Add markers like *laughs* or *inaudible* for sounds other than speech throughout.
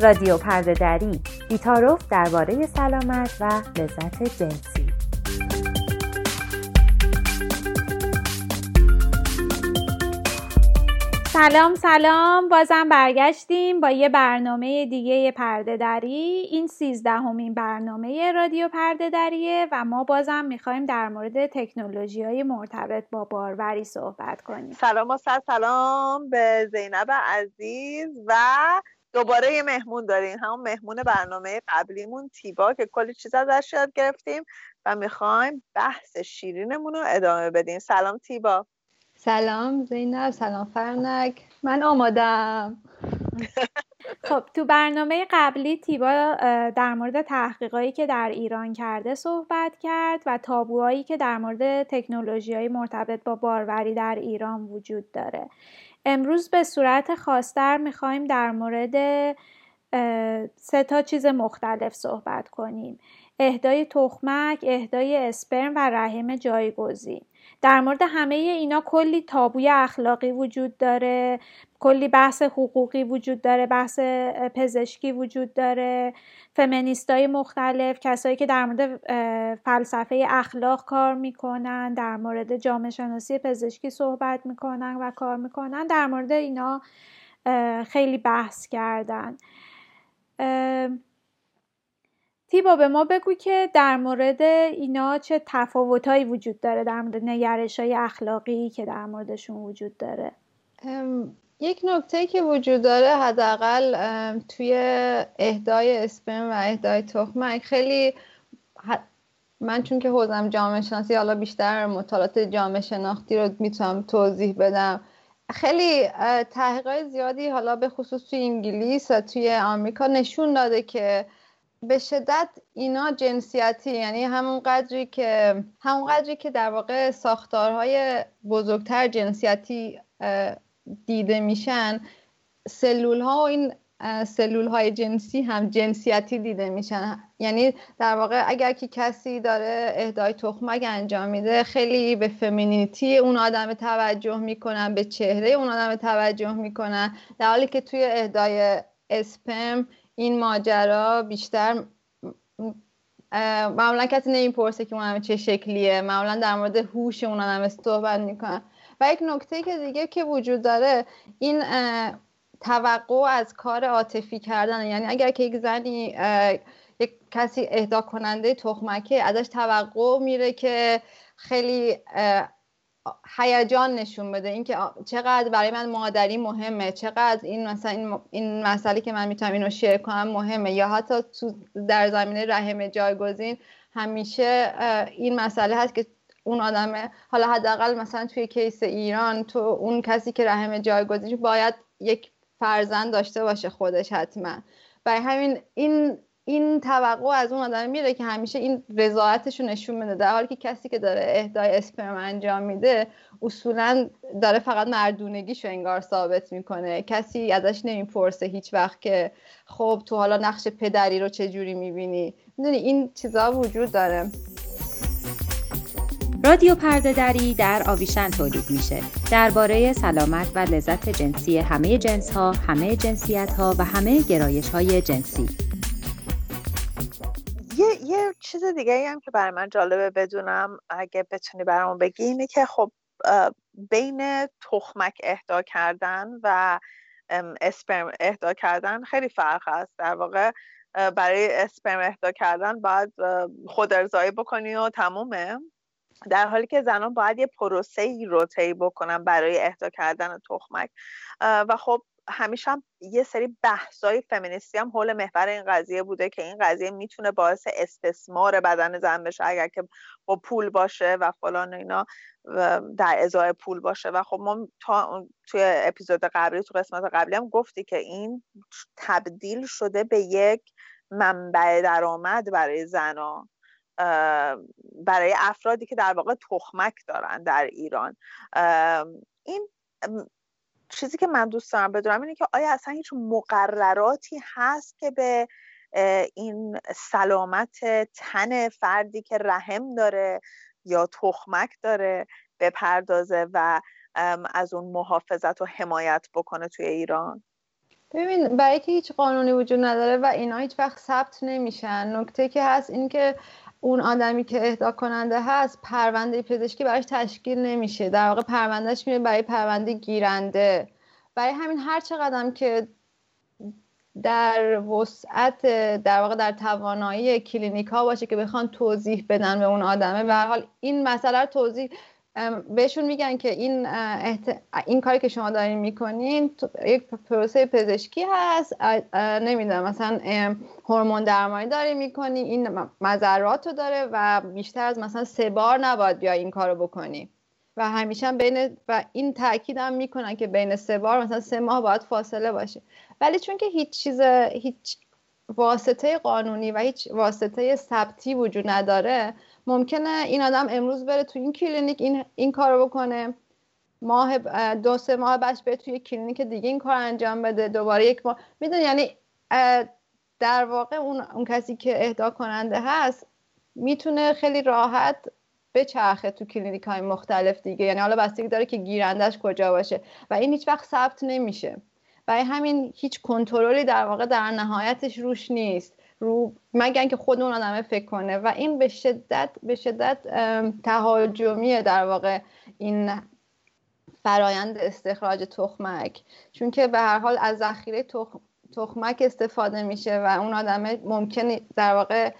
رادیو پرده دری بیتاروف درباره سلامت و لذت جنسی. سلام سلام. بازم برگشتیم با یه برنامه دیگه پرده دری این سیزدهمین برنامه رادیو پرده دریه و ما بازم می‌خوایم در مورد تکنولوژی های مرتبط با باروری صحبت کنیم. سلام و سلام به زینب عزیز و دوباره یه مهمون داریم همون مهمون برنامه قبلیمون تیبا که کلی چیز ازش یاد گرفتیم و می‌خوایم بحث شیرینمون رو ادامه بدیم. سلام تیبا. سلام زینب سلام فرنک. من آمادم. *laughs* خب تو برنامه قبلی تیبا در مورد تحقیقایی که در ایران کرده صحبت کرد و تابوهایی که در مورد تکنولوژی های مرتبط با باروری در ایران وجود داره. امروز به صورت خاصتر می‌خوایم در مورد سه تا چیز مختلف صحبت کنیم. اهدای تخمک، اهدای اسپرم و رحم جایگزین. در مورد همه اینا کلی تابوی اخلاقی وجود داره کلی بحث حقوقی وجود داره بحث پزشکی وجود داره فمینیستای مختلف کسایی که در مورد فلسفه اخلاق کار می‌کنن در مورد جامعه شناسی پزشکی صحبت می‌کنن و کار می‌کنن در مورد اینا خیلی بحث کردن. تیبا به ما بگو که در مورد اینا چه تفاوتهایی وجود داره در مورد نگرش های اخلاقی که در موردشون وجود داره. یک نکته که وجود داره حداقل توی اهدای اسپرم و اهدای تخمک خیلی من چون که حوزم جامعه شناسی حالا بیشتر مطالعات جامعه شناختی رو می‌تونم توضیح بدم. خیلی تحقیقات زیادی حالا به خصوص توی انگلیس و توی آمریکا نشون داده که به شدت اینا جنسیتی یعنی همون قدری که همون قدری که در واقع ساختارهای بزرگتر جنسیتی دیده میشن سلول ها و این سلول های جنسی هم جنسیتی دیده میشن. یعنی در واقع اگر که کسی داره اهدای تخمک انجام میده خیلی به فمینیتی اون آدم توجه می‌کنن به چهره اون آدم توجه می‌کنن. در حالی که توی اهدای اسپم این ماجرا بیشتر معمولا کسی نمی‌پرسه که اون چه شکلیه. معمولا در مورد هوش اون هم صحبت می‌کنن. و یک نکته که دیگه که وجود داره این توقع از کار عاطفی کردن. یعنی اگر که یک زنی یک کسی اهدا کننده تخمکه ازش توقع میره که خیلی هیجان نشون بده. اینکه چقدر برای من مادری مهمه چقدر این مثلا این, این مسئله که من می‌تونم اینو شیر کنم مهمه. یا حتی تو در زمینه رحم جایگزین همیشه این مسئله هست که اون آدمه. حالا حداقل مثلا توی کیس ایران تو اون کسی که رحم جایگزین باید یک فرزند داشته باشه خودش حتما. برای همین این این توقع از اون آدم میره که همیشه این رضایتش رو نشون میده. در حالی که کسی که داره اهدای اسپرم انجام میده اصولا داره فقط مردونگیش رو انگار ثابت می‌کنه. کسی ازش نمی‌پرسه هیچ وقت که خب تو حالا نقش پدری رو چه جوری می‌بینی؟ می‌دونی این چیزا وجود داره. رادیو پرده دری در آویشن تولید میشه. درباره سلامت و لذت جنسی همه جنس ها، همه جنسیت ها و همه گرایش های جنسی. یه, چیز دیگه هم که برای من جالبه بدونم اگه بتونی برامون بگی اینه که خب بین تخمک اهدا کردن و اسپرم اهدا کردن خیلی فرق هست. در واقع برای اسپرم اهدا کردن باید خود ارزایی بکنی و تمومه. در حالی که زنان باید یه پروسه ای رو طی بکنن برای اهدا کردن تخمک. و خب همیشه هم یه سری بحثای فمینیستی هم حول محور این قضیه بوده که این قضیه می‌تونه باعث استثمار بدن زن بشه اگر که با پول باشه و فلان اینا در ازای پول باشه. و خب ما تا توی اپیزود قبلی تو قسمت قبلی هم گفتی که این تبدیل شده به یک منبع درآمد برای زنان برای افرادی که در واقع تخمک دارن در ایران. این چیزی که من دوست دارم بدونم اینه که آیا اصلا هیچ مقرراتی هست که به این سلامت تن فردی که رحم داره یا تخمک داره بپردازه و از اون محافظت و حمایت بکنه توی ایران؟ ببین برای که هیچ قانونی وجود نداره و اینا هیچ وقت ثبت نمیشن نکته که هست این که اون آدمی که اهدا کننده هست پرونده پزشکی براش تشکیل نمیشه. در واقع پروندهش میره برای پرونده گیرنده. برای همین هر چقدر که در وسعت در واقع در توانایی کلینیک ها باشه که بخوان توضیح بدن به اون آدمه و حال این مسئله رو توضیح بهشون میگن که این این کاری که شما دارین می‌کنین یک پروسه پزشکی هست نمی‌دونم مثلا هورمون درمانی داری می‌کنی این مذرات رو داره و بیشتر از مثلا سه بار نباید بیا این کارو بکنی. و همیشه بین و این تاکید هم می‌کنن که بین سه بار مثلا سه ماه باید فاصله باشه. ولی چون که هیچ چیز هیچ واسطه قانونی و هیچ واسطه ثبتی وجود نداره ممکنه این آدم امروز بره تو این کلینیک این, این کارو بکنه. ماه دو سه ماه بعدش بره توی کلینیک دیگه این کار انجام بده. دوباره یک ماه. می‌دونی یعنی در واقع اون, اون کسی که اهدا کننده هست می‌تونه خیلی راحت بچرخه تو کلینیک های مختلف دیگه. یعنی حالا بستگی داره که گیرندش کجا باشه و این هیچ وقت ثبت نمیشه. برای همین هیچ کنترلی در واقع در نهایتش روش نیست. رو مگر که خود اون آدمه فکر کنه. و این به شدت به شدت تهاجمیه در واقع این فرایند استخراج تخمک. چون که به هر حال از ذخیره تخمک استفاده میشه و اون آدمه ممکنه در واقع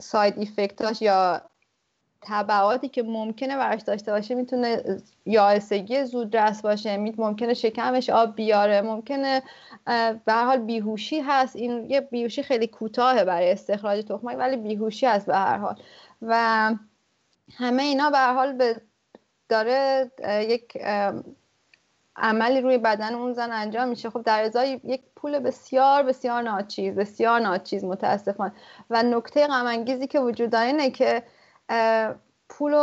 ساید ایفکتاش یا تبعاتی که ممکنه براش داشته باشه می‌تونه یائسگی زودرس باشه. ممکنه شکمش آب بیاره. ممکنه به هر حال بیهوشی هست. این یه بیهوشی خیلی کوتاهه برای استخراج تخمک ولی بیهوشی هست به هر حال. و همه اینا به هر حال به داره یک عملی روی بدن اون زن انجام میشه. خب در ازای یک پول بسیار بسیار ناچیز بسیار ناچیز متاسفانه. و نکته غم که وجود داره اینه که پول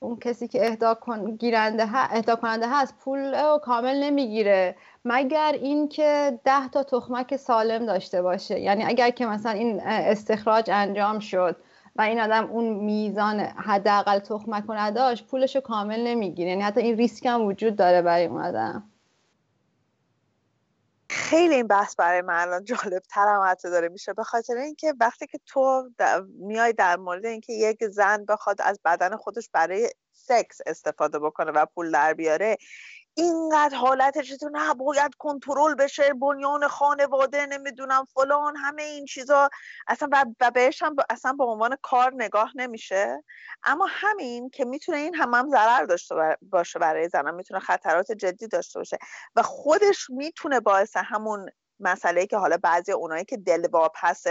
اون کسی که اهدا کن گیرنده اهدا کننده هست پول رو کامل نمی‌گیره. مگر اینکه ده تا تخمک سالم داشته باشه. یعنی اگر که مثلا این استخراج انجام شد و این آدم اون میزان حداقل تخمک رو نداشت پولش رو کامل نمی‌گیره. یعنی حتی این ریسک هم وجود داره برای اون آدم. خیلی این بحث برای من الان جالب ترم حتی داره میشه. به خاطر اینکه وقتی که تو میای در مورد اینکه یک زن بخواد از بدن خودش برای سکس استفاده بکنه و پول در بیاره اینقدر حالتش تو نه باید کنترل بشه بنیان خانواده نمی‌دونم فلان همه این چیزا. اصلا و بهش هم اصلا به عنوان کار نگاه نمیشه. اما همین که می‌تونه این هم, هم ضرر داشته باشه برای زنم می‌تونه خطرات جدی داشته باشه و خودش می‌تونه باعث همون مسئله که حالا بعضی اونایی که دل واپس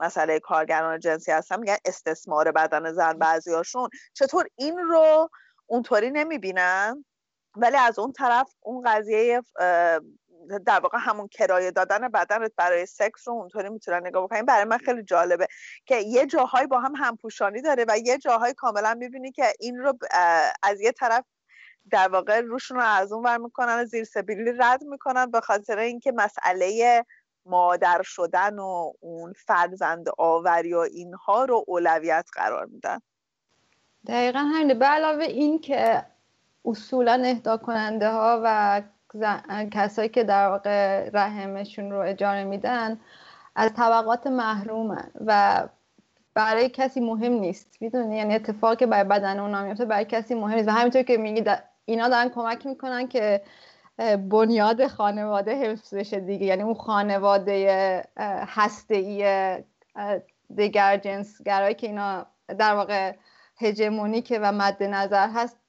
مسئله کارگران جنسی هستن میگن استثمار بدن زن بعضیاشون. چطور این رو اونطوری نمی‌بینن؟ ولی از اون طرف اون قضیه در واقع همون کرایه دادن بدنت برای سکس رو اونطوری می‌تونن نگاه بکنین برای من خیلی جالبه که یه جاهایی با هم همپوشانی داره و یه جاهایی کاملا می‌بینی که این رو از یه طرف در واقع روشون رو از اون ور می‌کنن و زیر سبیلی رد می‌کنن به خاطر اینکه مسئله مادر شدن و اون فرزند آوری و اینها رو اولویت قرار میدن. دقیقا همینه. به علاوه این که اصولا اهدا کننده ها و کسایی که در واقع رحمشون رو اجاره میدن از طبقات محرومن و برای کسی مهم نیست. می‌دونی؟ یعنی اتفاقی که برای بدن اونا میفته برای کسی مهم نیست. و همینطور که میگی اینا دارن کمک می‌کنن که بنیاد خانواده حفظ بشه دیگه. یعنی اون خانواده هسته ای دیگر جنسگرایی که اینا در واقع هژمونیکه و مد نظر هست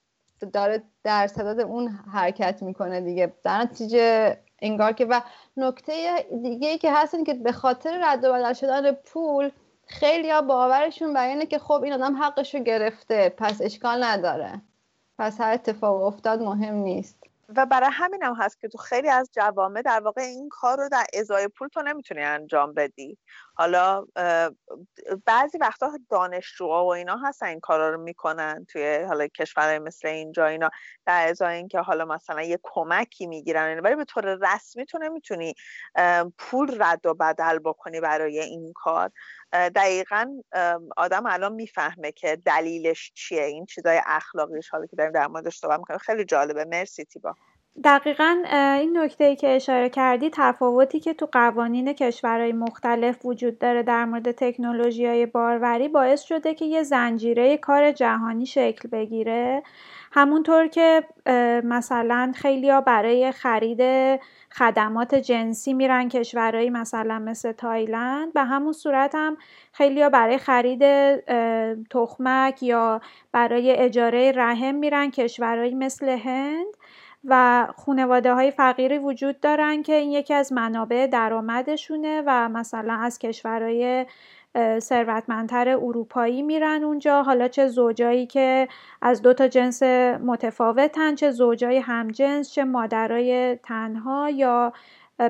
داره در صدد اون حرکت می‌کنه دیگه. در نتیجه انگار که و نکته دیگه ای که هست که به خاطر رد و بدل شدن پول خیلی ها باورشون بر اینه که خب این آدم حقش رو گرفته پس اشکال نداره. پس هر اتفاق افتاد مهم نیست. و برای همین هم هست که تو خیلی از جوامع در واقع این کار رو در ازای پول تو نمی‌تونی انجام بدی. حالا بعضی وقتا دانشجوها و اینا هستن این کارا رو می‌کنن توی حالا کشورهای مثل اینجا اینا. در ازای اینکه حالا مثلا یه کمکی می‌گیرن ولی به طور رسمی تو نمی‌تونی پول رد و بدل بکنی برای این کار. دقیقا آدم الان می‌فهمه که دلیلش چیه. این چیزای اخلاقیش حالا که داریم در موردش صحبت می‌کنیم خیلی جالبه. مرسی تیبا. دقیقا این نکته که اشاره کردی تفاوتی که تو قوانین کشورهای مختلف وجود داره در مورد تکنولوژی های باروری باعث شده که یه زنجیره کار جهانی شکل بگیره. همونطور که مثلا خیلیا برای خرید خدمات جنسی میرن کشورهایی مثلا مثل تایلند به همون صورت هم خیلیا برای خرید تخمک یا برای اجاره رحم میرن کشورهایی مثل هند و خانواده های فقیری وجود دارن که این یکی از منابع درآمدشونه و مثلا از کشورهای ثروتمندتر اروپایی میرن اونجا. حالا چه زوجایی که از دو تا جنس متفاوتن چه زوجای همجنس چه مادرای تنها یا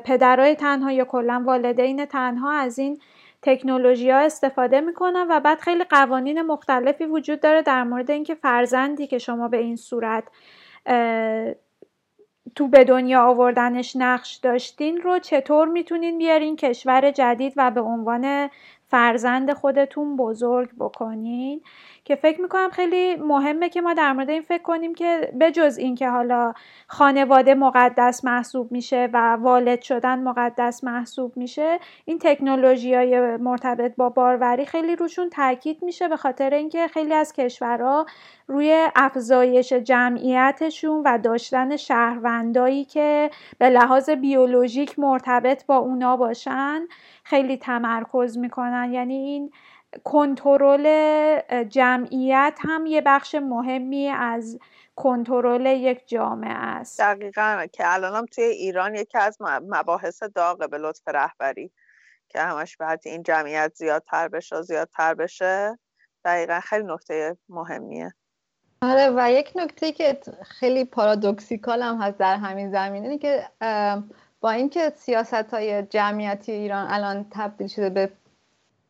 پدرای تنها یا کلا والدین تنها. از این تکنولوژی ها استفاده می‌کنن و بعد خیلی قوانین مختلفی وجود داره در مورد اینکه فرزندی که شما به این صورت تو به دنیا آوردنش نقش داشتین رو چطور می‌تونین بیارین کشور جدید و به عنوان فرزند خودتون بزرگ بکنین که فکر می‌کنم خیلی مهمه که ما در مورد این فکر کنیم که بجز اینکه حالا خانواده مقدس محسوب میشه و والد شدن مقدس محسوب میشه این تکنولوژی های مرتبط با باروری خیلی روشون تاکید میشه به خاطر اینکه خیلی از کشورها روی افزایش جمعیتشون و داشتن شهروندایی که به لحاظ بیولوژیک مرتبط با اونا باشن خیلی تمرکز می‌کنن. یعنی این کنترل جمعیت هم یه بخش مهمی از کنترل یک جامعه است. دقیقا که الانم توی ایران یکی از مباحث داغه به لطف رهبری که همش بعد این جمعیت زیادتر بشه زیادتر بشه. دقیقا خیلی نکته مهمیه. آره و یک نکته که خیلی پارادوکسیکال هم هست در همین زمینه که با اینکه سیاست های جمعیتی ایران الان تبدیل شده به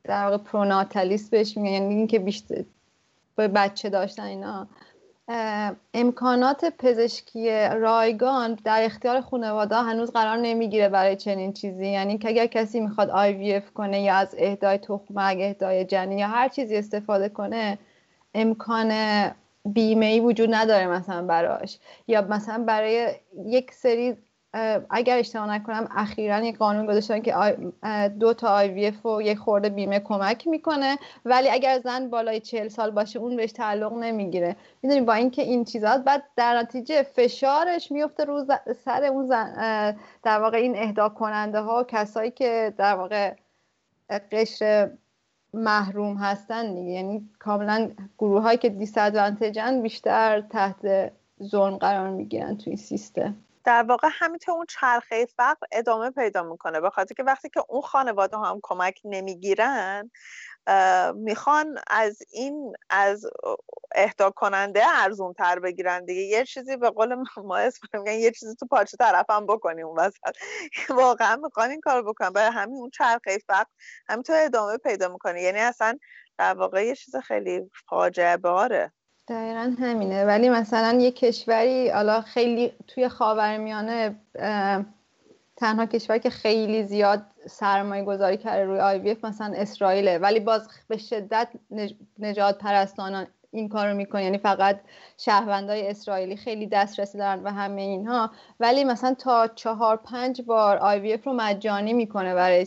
در واقع پروناتالیست بهش میگن یعنی اینکه بیشتر به بچه داشتن اینا. امکانات پزشکی رایگان در اختیار خانواده هنوز قرار نمی‌گیره برای چنین چیزی. یعنی که اگر کسی می‌خواد IVF کنه یا از اهدای تخمک اهدای جنین یا هر چیزی استفاده کنه امکان بیمه ای وجود نداره مثلا براش. یا مثلا برای یک سری اگر اشتباه نکنم اخیرا یک قانون گذاشتن که دو تا آی و یک خورده بیمه کمک می‌کنه ولی اگر زن بالای چهل سال باشه اون بهش تعلق نمی‌گیره. می‌دونی با اینکه این چیزات بعد در نتیجه فشارش میفته رو سر اون زن در واقع این اهدا کننده ها کسایی که در واقع قشر محروم هستن دیگه. یعنی کاملا گروه هایی که دیسادوانتجن بیشتر تحت ظلم قرار می‌گیرن توی سیستم. در واقع همینطور اون چرخه فقر ادامه پیدا می‌کنه به خاطر که وقتی که اون خانواده هم کمک نمی‌گیرن می‌خوان از این از اهدا کننده ارزون تر بگیرن دیگه. یه چیزی به قول ما اسم میگن یه چیزی تو پاچه طرفم بکنیم اون وسط. *laughs* واقعا می‌خوان این کار بکنن. برای همین اون چرخه فقر همینطور ادامه پیدا می‌کنه. یعنی اصلا در واقع یه چیز خیلی فاجعه باره دقیقا همینه. ولی مثلا یه کشوری حالا خیلی توی خاورمیانه تنها کشوری که خیلی زیاد سرمایه گذاری کرده روی آی مثلا اسرائیله. ولی باز به شدت نجات پرستانان این کار رو می‌کنه. یعنی فقط شهروندای اسرائیلی خیلی دسترسی دارن و همه اینها. ولی مثلا تا چهار پنج بار آی رو مجانی می‌کنه برای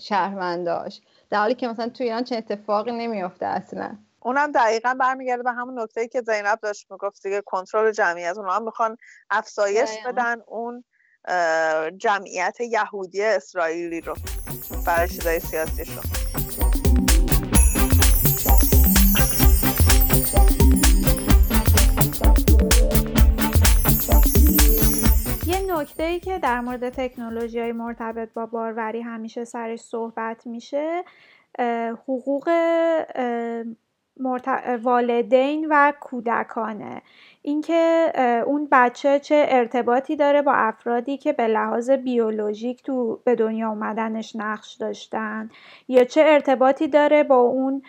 شهرونداش. در حالی که مثلا توی ایران چه اتفاقی نمیافته اصلا. اونم دقیقا برمیگرده به همون نکته که زینب داشت می‌گفت دیگه کنترل جمعیت اونها هم می‌خوان افزایش بدن اون جمعیت یهودی اسرائیلی رو برای چیزای سیاسیشون. یه نکته ای که در مورد تکنولوژی های مرتبط با باروری همیشه سرش صحبت میشه حقوق والدین و کودکانه. اینکه اون بچه چه ارتباطی داره با افرادی که به لحاظ بیولوژیک تو به دنیا اومدنش نقش داشتن یا چه ارتباطی داره با اون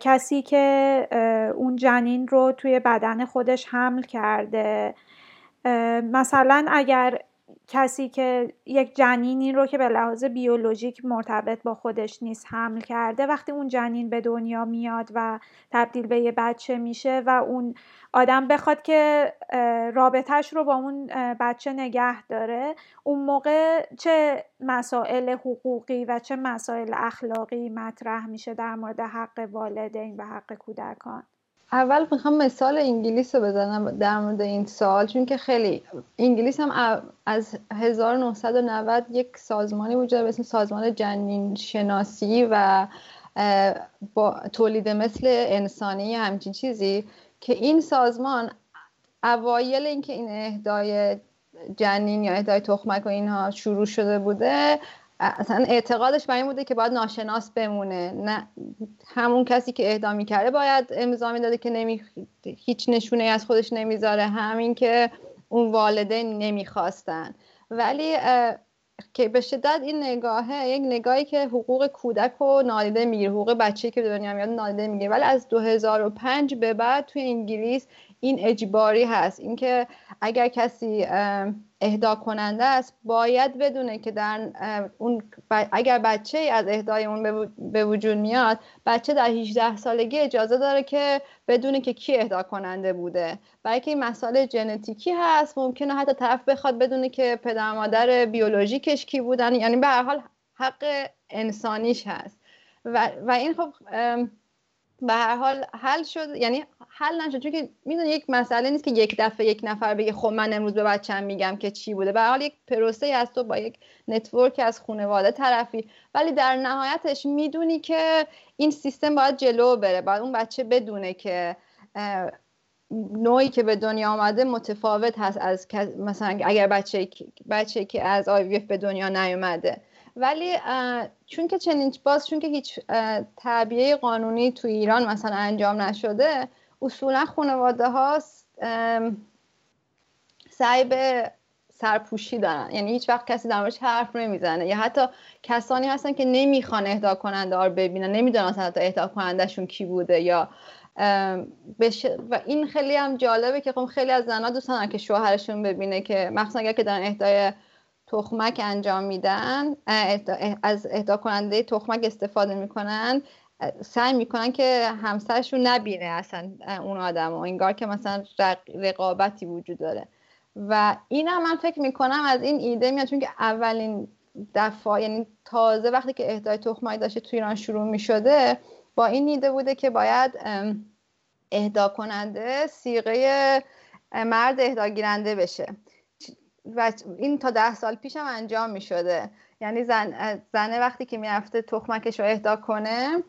کسی که اون جنین رو توی بدن خودش حمل کرده. مثلا اگر کسی که یک جنینی رو که به لحاظ بیولوژیک مرتبط با خودش نیست حمل کرده وقتی اون جنین به دنیا میاد و تبدیل به یه بچه میشه و اون آدم بخواد که رابطهش رو با اون بچه نگه داره اون موقع چه مسائل حقوقی و چه مسائل اخلاقی مطرح میشه در مورد حق والدین و حق کودکان. اول می‌خوام مثال انگلیس رو بزنم در مورد این سال چون که خیلی انگلیس هم از 1990 یک سازمانی وجود به اسم سازمان جنین شناسی و با تولید مثل انسانی همچین چیزی که این سازمان اوایل اینکه این اهدای جنین یا اهدای تخمک و اینها شروع شده بوده اصلا اعتقادش بر این بوده که باید ناشناس بمونه. نه همون کسی که اهدا می‌کرده باید امضا می‌داده که نمی... هیچ نشونه از خودش نمی‌ذاره. همین که اون والدین نمی‌خواستن. ولی که به شدت این نگاهه یک نگاهی که حقوق کودک رو نادیده می‌گیره حقوق بچه که به دنیا میاد نادیده می‌گیره. ولی از 2005 به بعد توی انگلیس این اجباری هست. اینکه اگر کسی اهدا کننده است باید بدونه که در اون اگر بچه از اهدای اون به وجود میاد بچه در 18 سالگی اجازه داره که بدونه که کی اهدا کننده بوده. برای که این مسئله ژنتیکی هست ممکنه حتی طرف بخواد بدونه که پدر مادر بیولوژیکش کی بودن. یعنی به هر حال حق انسانیش هست. و, و این خب به هر حال حل شد. یعنی حل نشد. چون که می‌دونی یک مسئله نیست که یک دفعه یک نفر بگه خب من امروز به بچم میگم که چی بوده. به حال یک پروسه هست تو با یک network از خانواده طرفی. ولی در نهایتش می‌دونی که این سیستم باید جلو بره. باید اون بچه بدونه که نوعی که به دنیا آمده متفاوت هست از مثلا اگر بچه بچه که از آی به دنیا نیومده. ولی چون که چنین باز چون که هیچ تعبیه قانونی تو ایران مثلا انجام نشده اصولا خانواده ها سعی به سرپوشی دارن. یعنی هیچ وقت کسی در موردش حرف نمی‌زنه. یا حتی کسانی هستن که نمی‌خوان اهدا کننده ها رو ببینن. نمی‌دونن اصلا اهدا کنندهشون کی بوده یا و این خیلی هم جالبه که خب خیلی از زنها دوست دارن که شوهرشون ببینه که مخصوصا اگر که دارن اهدای تخمک انجام میدن از اهدا کننده تخمک استفاده می‌کنن. سعی می‌کنن که همسرشون نبینه اصلا اون آدم و انگار که مثلا رقابتی وجود داره. و اینم من فکر می‌کنم از این ایده میاد چون که اولین دفعه یعنی تازه وقتی که اهدای تخمک داشته تو ایران شروع می‌شده با این ایده بوده که باید اهدا کننده سیغه مرد اهدا گیرنده بشه. و این تا ده سال پیش هم انجام می شده یعنی زن زنه وقتی که می‌رفته تخمکش رو اهدا کنه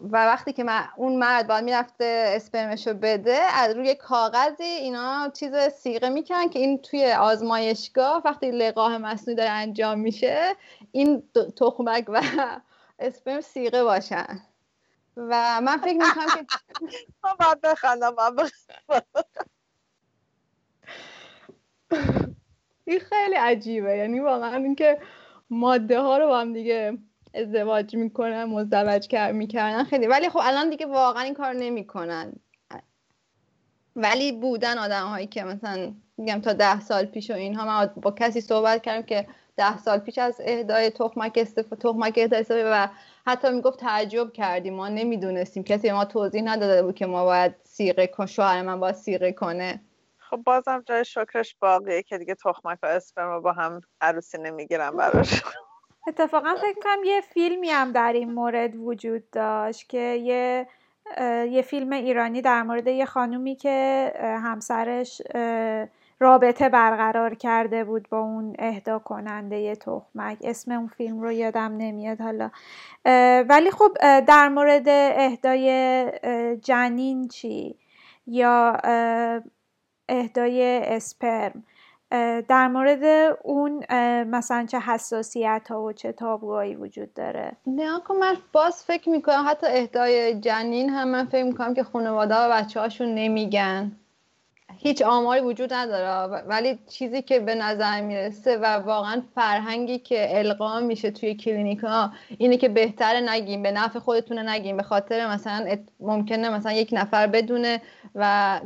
و وقتی که اون مرد باید می‌رفته اسپرمش رو بده از روی کاغذی اینا چیز سیغه می‌کنن که این توی آزمایشگاه وقتی لقاه مصنوعی داره انجام میشه این تخمک و اسپرم سیغه باشن. و من فکر می‌کنم که *laughs* باید بخندم. این خیلی عجیبه. یعنی واقعا اینکه ماده ها رو با هم دیگه ازدواج می‌کنن مزدوج می‌کردن خیلی. ولی خب الان دیگه واقعا این کار نمی‌کنن. ولی بودن آدم هایی که مثلا میگم تا ده سال پیش و اینها من با کسی صحبت کردم که ده سال پیش از اهدای تخمک استفاده تخمک اهدای و حتی می‌گفت تعجب کردیم. ما نمی‌دونستیم. کسی ما توضیح نداده بود که ما باید سیغه کن شوهر من باید سیغه کنه. خب بازم جای شکرش باقیه. که دیگه تخمک و اسپرم با هم عروسی نمی‌گیرم براش. اتفاقا فکر کنم یه فیلمی هم در این مورد وجود داشت که یه یه فیلم ایرانی در مورد یه خانومی که همسرش رابطه برقرار کرده بود با اون اهدا کننده تخمک. اسم اون فیلم رو یادم نمیاد حالا. ولی خب در مورد اهدای جنین چی؟ یا اهدای اسپرم. در مورد اون مثلا چه حساسیت ها و چه تابوهایی وجود داره؟ نه من باز فکر می‌کنم حتی اهدای جنین هم من فکر می‌کنم که خانواده و بچه هاشون نمیگن. هیچ آماری وجود نداره ولی چیزی که به نظر می‌رسه و واقعا فرهنگی که القا میشه توی کلینیک ها اینه که بهتره نگیم به نفع خودتونه نگیم. به خاطر مثلا ممکنه مثلا یک نفر بدونه و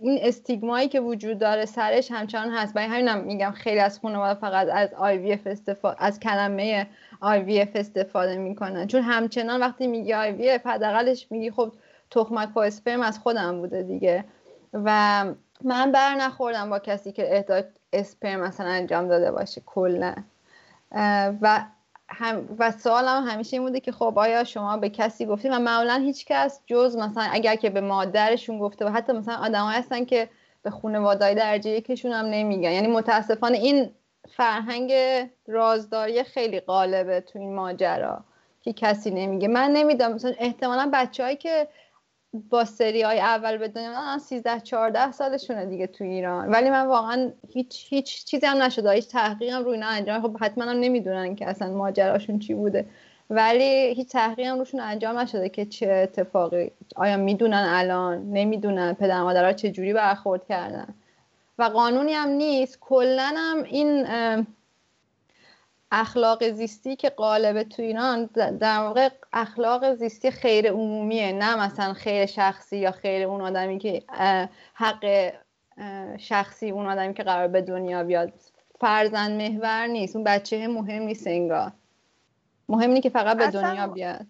این استیگمایی که وجود داره سرش همچنان هست. برای همینم میگم خیلی از خانواده فقط از IVF استفاده از کلمه IVF استفاده می‌کنن. چون همچنان وقتی میگی IVF حداقلش میگی خب تخمک با اسپرم از خودم بوده دیگه. و من بر نخوردم با کسی که اهدای اسپرم مثلا انجام داده باشه. کلا. و هم و سوالم همیشه این بوده که خب آیا شما به کسی گفتید و معمولا هیچ کس جز مثلا اگر که به مادرشون گفته و حتی مثلا آدمایی هستن که به خانواده‌های درجه یکشون هم نمیگن. یعنی متاسفانه این فرهنگ رازداری خیلی غالبه تو این ماجرا که کسی نمیگه. من نمی‌دونم مثلا احتمالا بچههایی که با سری های اول به دنیا 13 14 سالشونه دیگه تو ایران. ولی من واقعا هیچ هیچ چیزی هم نشده. هیچ تحقیق هم روی اینا انجام خب حتما هم نمی‌دونن که اصلا ماجراشون چی بوده. ولی هیچ تحقیق هم روشون انجام نشده که چه اتفاقی آیا می‌دونن الان؟ نمی‌دونن. پدر مادرها چه جوری برخورد کردن؟ و قانونی هم نیست. کلا هم این اخلاق زیستی که غالبه تو ایران در واقع اخلاق زیستی خیر عمومیه نه مثلا خیر شخصی یا خیر اون آدمی که حق شخصی اون آدمی که قرار به دنیا بیاد. فرزند محور نیست اون بچه مهم نیست انگار. مهم نیست که فقط به دنیا بیاد.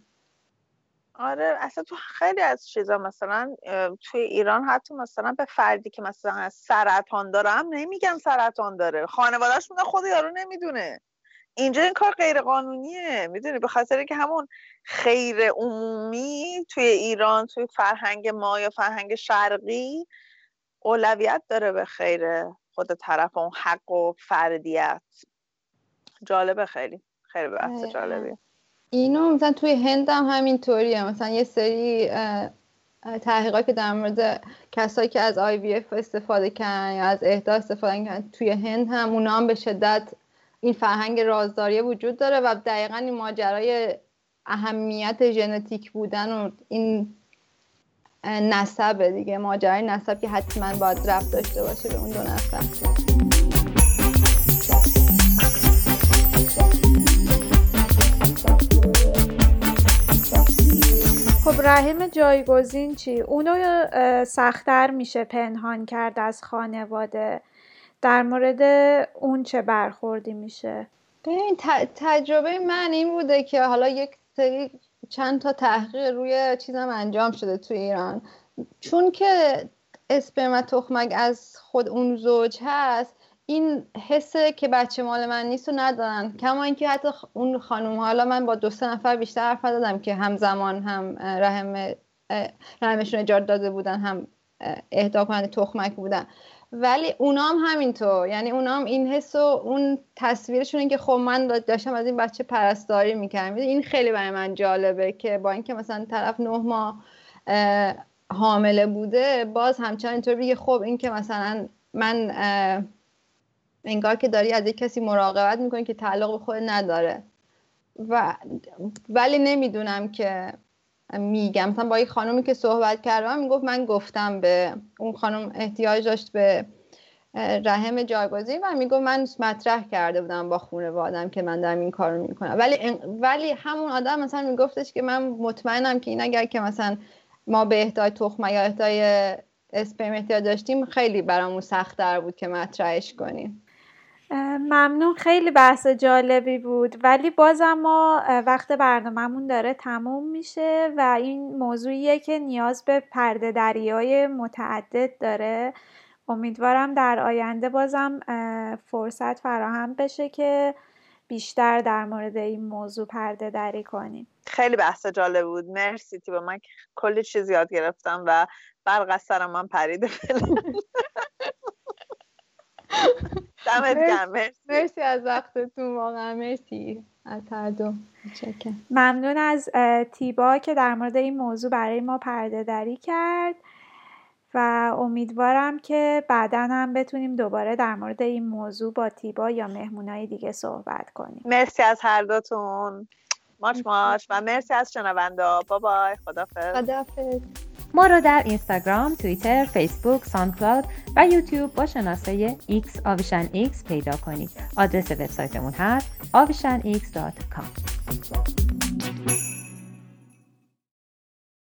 آره اصلا تو خیلی از چیزا مثلا توی ایران حتی مثلا به فردی که مثلا سرطان داره هم نمیگن سرطان داره. خانوادهش میگن خود یارو نمی‌دونه. اینجا این کار غیر قانونیه می‌دونی؟ به خاطر که همون خیر عمومی توی ایران توی فرهنگ ما یا فرهنگ شرقی اولویت داره به خیر خود طرف اون حق و فردیت. جالبه خیلی. خیلی بحث جالبی اینو مثلا توی هند هم همینطوریه. مثلا یه سری تحقیقات که در مورد کسایی که از IVF استفاده کردن یا از اهدا استفاده کردن توی هند هم اونا هم به شدت این فرهنگ رازداری وجود داره و دقیقا این ماجرای اهمیت ژنتیک بودن و این نسب دیگه ماجرای نسب که حتما باید رفت داشته باشه به اون دو نسب خب رحم جایگزین چی؟ اونو سختتر میشه پنهان کرد از خانواده در مورد اون چه برخوردی میشه؟ ببین تجربه من این بوده که حالا یک سری چند تا تحقیق روی چیزم انجام شده تو ایران. چون که اسپرم تخمک از خود اون زوج هست این حسه که بچه مال من نیست و ندارن. کما اینکه حتی اون خانم حالا من با دو سه نفر بیشتر حرف دادم که همزمان هم رحم رحمشون اجاره داده بودن هم اهدا کننده تخمک بودن. ولی اونام همینطور. یعنی اونام این حس و اون تصویرشون که خب من داشتم از این بچه پرستاری می‌کردم. این خیلی برای من جالبه که با اینکه مثلا طرف نه ماه حامله بوده باز همچنان اینطور بگه خب این که مثلا من انگار که داری از یک کسی مراقبت می‌کنی که تعلق به خود نداره. و ولی نمی‌دونم که میگم. مثلا با یک خانومی که صحبت کردم می‌گفت من گفتم به اون خانم احتیاج داشت به رحم جایگزین و می‌گفت من مطرح کرده بودم با خانوادم که من دارم این کارو می‌کنم. ولی ولی همون آدم مثلا میگفتش که من مطمئنم که این اگر که مثلا ما به اهدای تخمه یا اهدای اسپرم احتیاج داشتیم خیلی برامون سختتر بود که مطرحش کنیم. ممنون خیلی بحث جالبی بود. ولی بازم ما وقت برنامهمون داره تموم میشه و این موضوعیه که نیاز به پرده دریای متعدد داره. امیدوارم در آینده بازم فرصت فراهم بشه که بیشتر در مورد این موضوع پرده دری کنیم. خیلی بحث جالب بود. مرسی با من کلی چیز یاد گرفتم و برق سرم من پریده دمت مرسی. مرسی. از وقتتون واقعا مرسی از هر دو. ممنون از تیبا که در مورد این موضوع برای ما پرده دری کرد و امیدوارم که بعدا هم بتونیم دوباره در مورد این موضوع با تیبا یا مهمونای دیگه صحبت کنیم. مرسی از هر دوتون. ماچ ماچ و مرسی از شنونده بای بای خدافظ خدافظ ما رو در اینستاگرام، توییتر، فیسبوک، ساندکلاود و یوتیوب با شناسه X آویشن X پیدا کنید. آدرس وبسایتمون هست avishanx.com